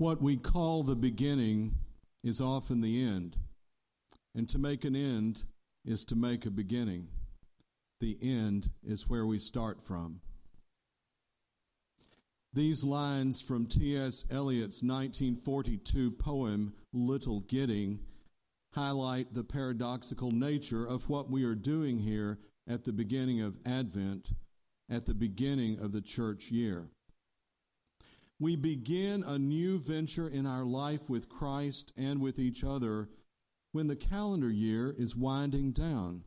What we call the beginning is often the end, and to make an end is to make a beginning. The end is where we start from. These lines from T.S. Eliot's 1942 poem, Little Gidding, highlight the paradoxical nature of what we are doing here at the beginning of Advent, at the beginning of the church year. We begin a new venture in our life with Christ and with each other when the calendar year is winding down,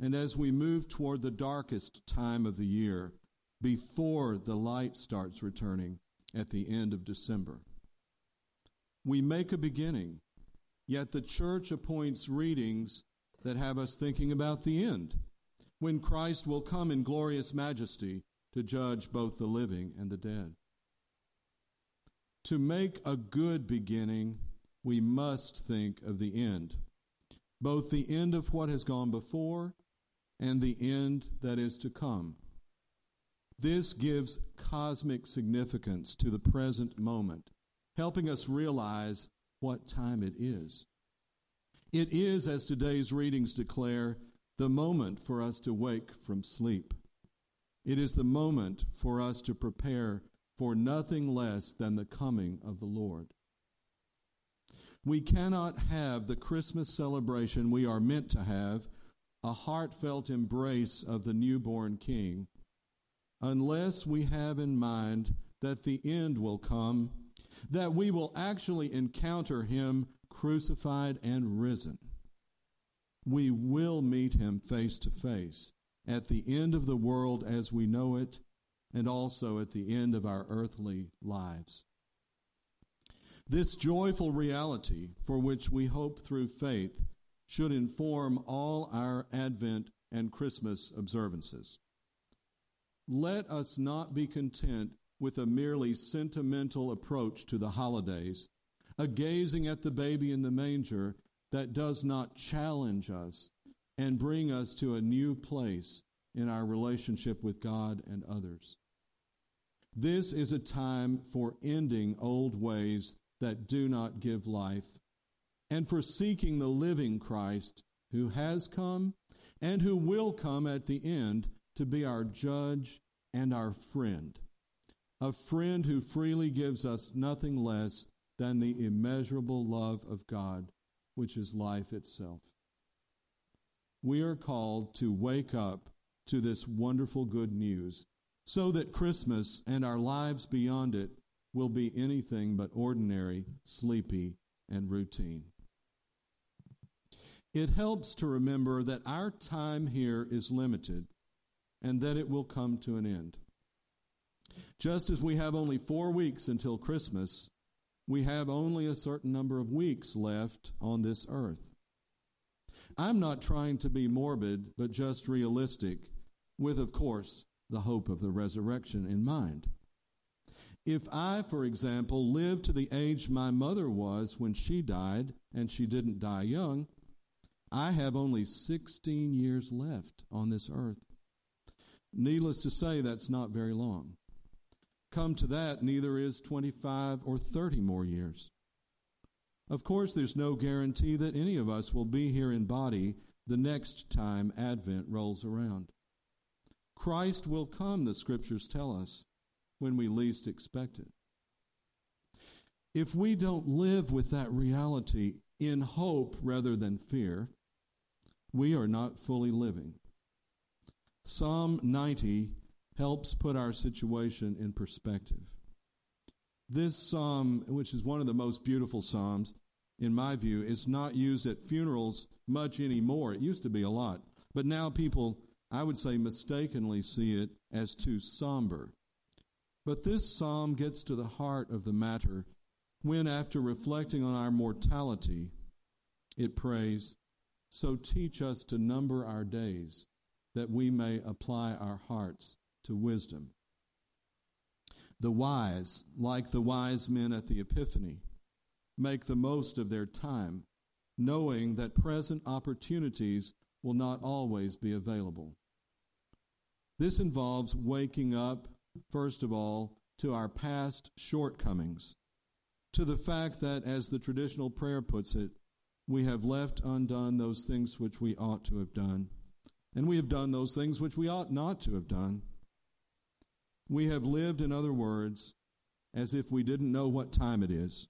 and as we move toward the darkest time of the year, before the light starts returning at the end of December. We make a beginning, yet the church appoints readings that have us thinking about the end, when Christ will come in glorious majesty to judge both the living and the dead. To make a good beginning, we must think of the end, both the end of what has gone before and the end that is to come. This gives cosmic significance to the present moment, helping us realize what time it is. It is, as today's readings declare, the moment for us to wake from sleep. It is the moment for us to prepare for nothing less than the coming of the Lord. We cannot have the Christmas celebration we are meant to have, a heartfelt embrace of the newborn King, unless we have in mind that the end will come, that we will actually encounter him crucified and risen. We will meet him face to face at the end of the world as we know it, and also at the end of our earthly lives. This joyful reality, for which we hope through faith, should inform all our Advent and Christmas observances. Let us not be content with a merely sentimental approach to the holidays, a gazing at the baby in the manger that does not challenge us and bring us to a new place in our relationship with God and others. This is a time for ending old ways that do not give life and for seeking the living Christ who has come and who will come at the end to be our judge and our friend. A friend who freely gives us nothing less than the immeasurable love of God, which is life itself. We are called to wake up to this wonderful good news so that Christmas and our lives beyond it will be anything but ordinary, sleepy, and routine. It helps to remember that our time here is limited and that it will come to an end. Just as we have only four weeks until Christmas, we have only a certain number of weeks left on this earth. I'm not trying to be morbid, but just realistic, with, of course, the hope of the resurrection in mind. If I, for example, live to the age my mother was when she died, and she didn't die young, I have only 16 years left on this earth. Needless to say, that's not very long. Come to that, neither is 25 or 30 more years. Of course, there's no guarantee that any of us will be here in body the next time Advent rolls around. Christ will come, the scriptures tell us, when we least expect it. If we don't live with that reality in hope rather than fear, we are not fully living. Psalm 90 helps put our situation in perspective. This psalm, which is one of the most beautiful psalms, in my view, is not used at funerals much anymore. It used to be a lot. But now people, I would say, mistakenly see it as too somber. But this psalm gets to the heart of the matter when, after reflecting on our mortality, it prays, So teach us to number our days that we may apply our hearts to wisdom. The wise, like the wise men at the Epiphany, make the most of their time, knowing that present opportunities will not always be available. This involves waking up, first of all, to our past shortcomings, to the fact that, as the traditional prayer puts it, we have left undone those things which we ought to have done, and we have done those things which we ought not to have done. We have lived, in other words, as if we didn't know what time it is.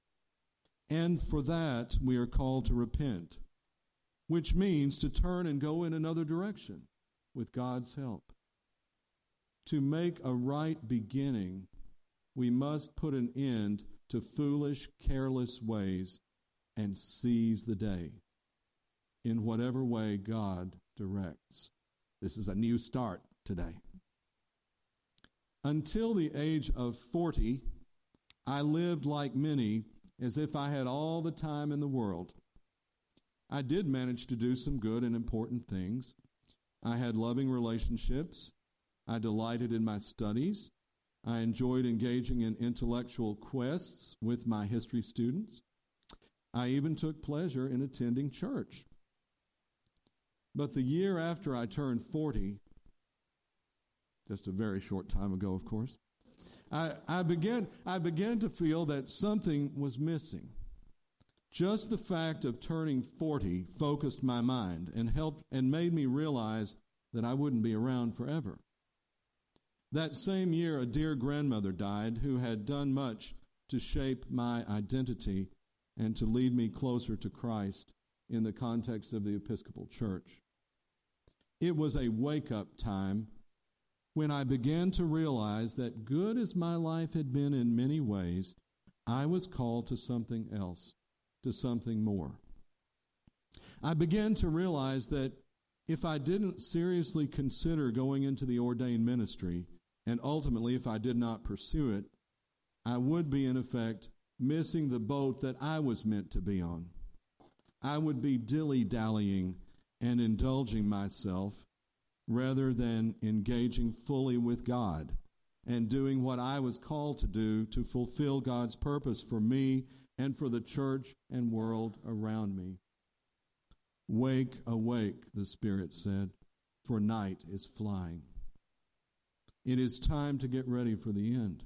And for that, we are called to repent, which means to turn and go in another direction with God's help. To make a right beginning, we must put an end to foolish, careless ways and seize the day in whatever way God directs. This is a new start today. Until the age of 40, I lived like many as if I had all the time in the world. I did manage to do some good and important things. I had loving relationships. I delighted in my studies. I enjoyed engaging in intellectual quests with my history students. I even took pleasure in attending church. But the year after I turned 40, just a very short time ago, of course, I, I, began, I began to feel that something was missing. Just the fact of turning 40 focused my mind and helped and made me realize that I wouldn't be around forever. That same year, a dear grandmother died who had done much to shape my identity and to lead me closer to Christ in the context of the Episcopal Church. It was a wake up time when I began to realize that, good as my life had been in many ways, I was called to something else, to something more. I began to realize that if I didn't seriously consider going into the ordained ministry, and ultimately if I did not pursue it, I would be, in effect, missing the boat that I was meant to be on. I would be dilly dallying and indulging myself rather than engaging fully with God and doing what I was called to do to fulfill God's purpose for me and for the church and world around me. Wake, awake, the Spirit said, for night is flying. It is time to get ready for the end.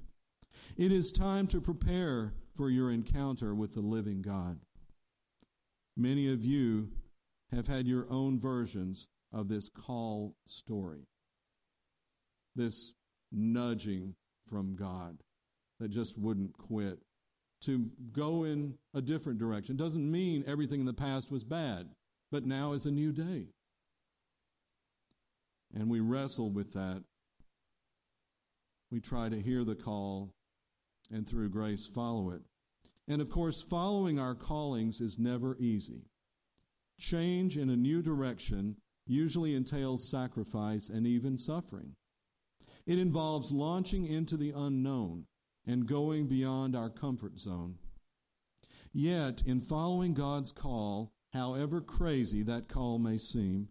It is time to prepare for your encounter with the living God. Many of you have had your own versions of this call story, this nudging from God that just wouldn't quit. To go in a different direction doesn't mean everything in the past was bad, but now is a new day. And we wrestle with that. We try to hear the call and through grace follow it. And of course, following our callings is never easy. Change in a new direction usually entails sacrifice and even suffering. It involves launching into the unknown and going beyond our comfort zone. Yet, in following God's call, however crazy that call may seem,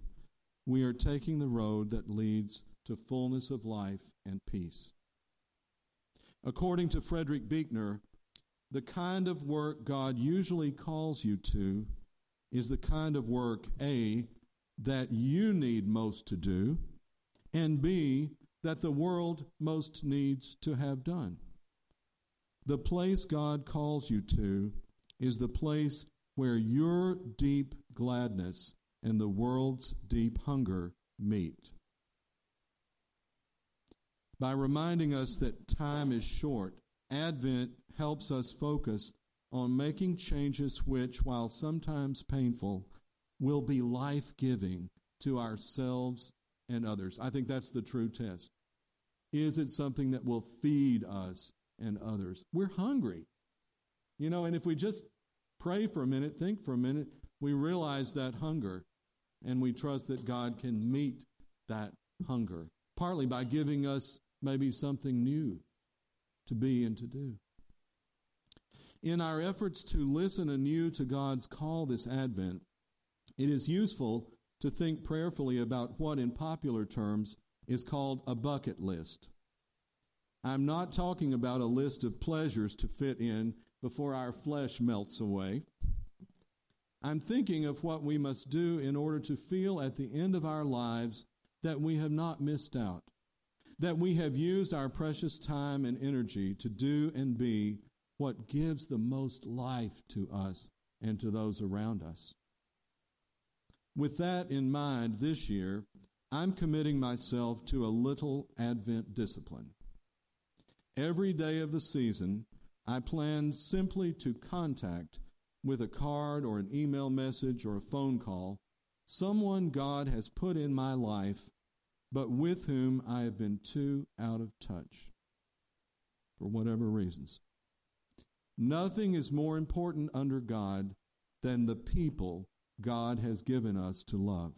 we are taking the road that leads to fullness of life and peace. According to Frederick Buechner, the kind of work God usually calls you to is the kind of work, A, that you need most to do, and B, that the world most needs to have done. The place God calls you to is the place where your deep gladness and the world's deep hunger meet by reminding us that time is short. Advent helps us focus on making changes which, while sometimes painful, will be life giving to ourselves and others. I think that's the true test. Is it something that will feed us and others? We're hungry. You know, and if we just pray for a minute, think for a minute, we realize that hunger and we trust that God can meet that hunger, partly by giving us maybe something new to be and to do. In our efforts to listen anew to God's call this Advent, it is useful to think prayerfully about what, in popular terms, is called a bucket list. I'm not talking about a list of pleasures to fit in before our flesh melts away. I'm thinking of what we must do in order to feel at the end of our lives that we have not missed out, that we have used our precious time and energy to do and be what gives the most life to us and to those around us. With that in mind, this year, I'm committing myself to a little Advent discipline. Every day of the season, I plan simply to contact with a card or an email message or a phone call someone God has put in my life, but with whom I have been too out of touch for whatever reasons. Nothing is more important under God than the people God has given us to love.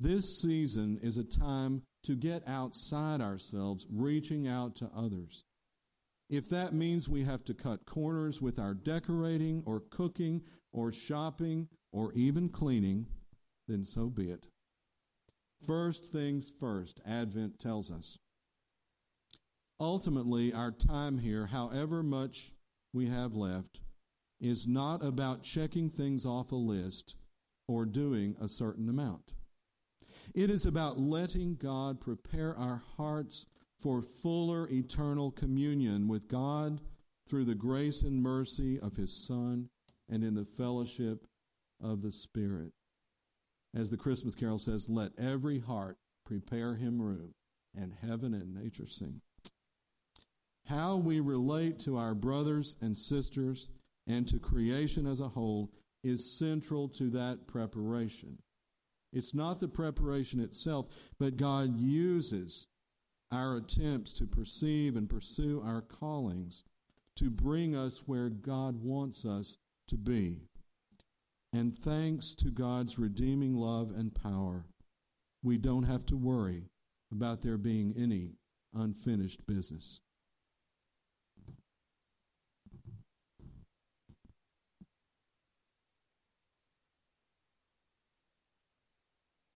This season is a time to get outside ourselves, reaching out to others. If that means we have to cut corners with our decorating or cooking or shopping or even cleaning, then so be it. First things first, Advent tells us. Ultimately, our time here, however much we have left, is not about checking things off a list or doing a certain amount. It is about letting God prepare our hearts for fuller eternal communion with God through the grace and mercy of His Son and in the fellowship of the Spirit. As the Christmas carol says, let every heart prepare him room, and heaven and nature sing. How we relate to our brothers and sisters and to creation as a whole is central to that preparation. It's not the preparation itself, but God uses our attempts to perceive and pursue our callings to bring us where God wants us to be. And thanks to God's redeeming love and power, we don't have to worry about there being any unfinished business.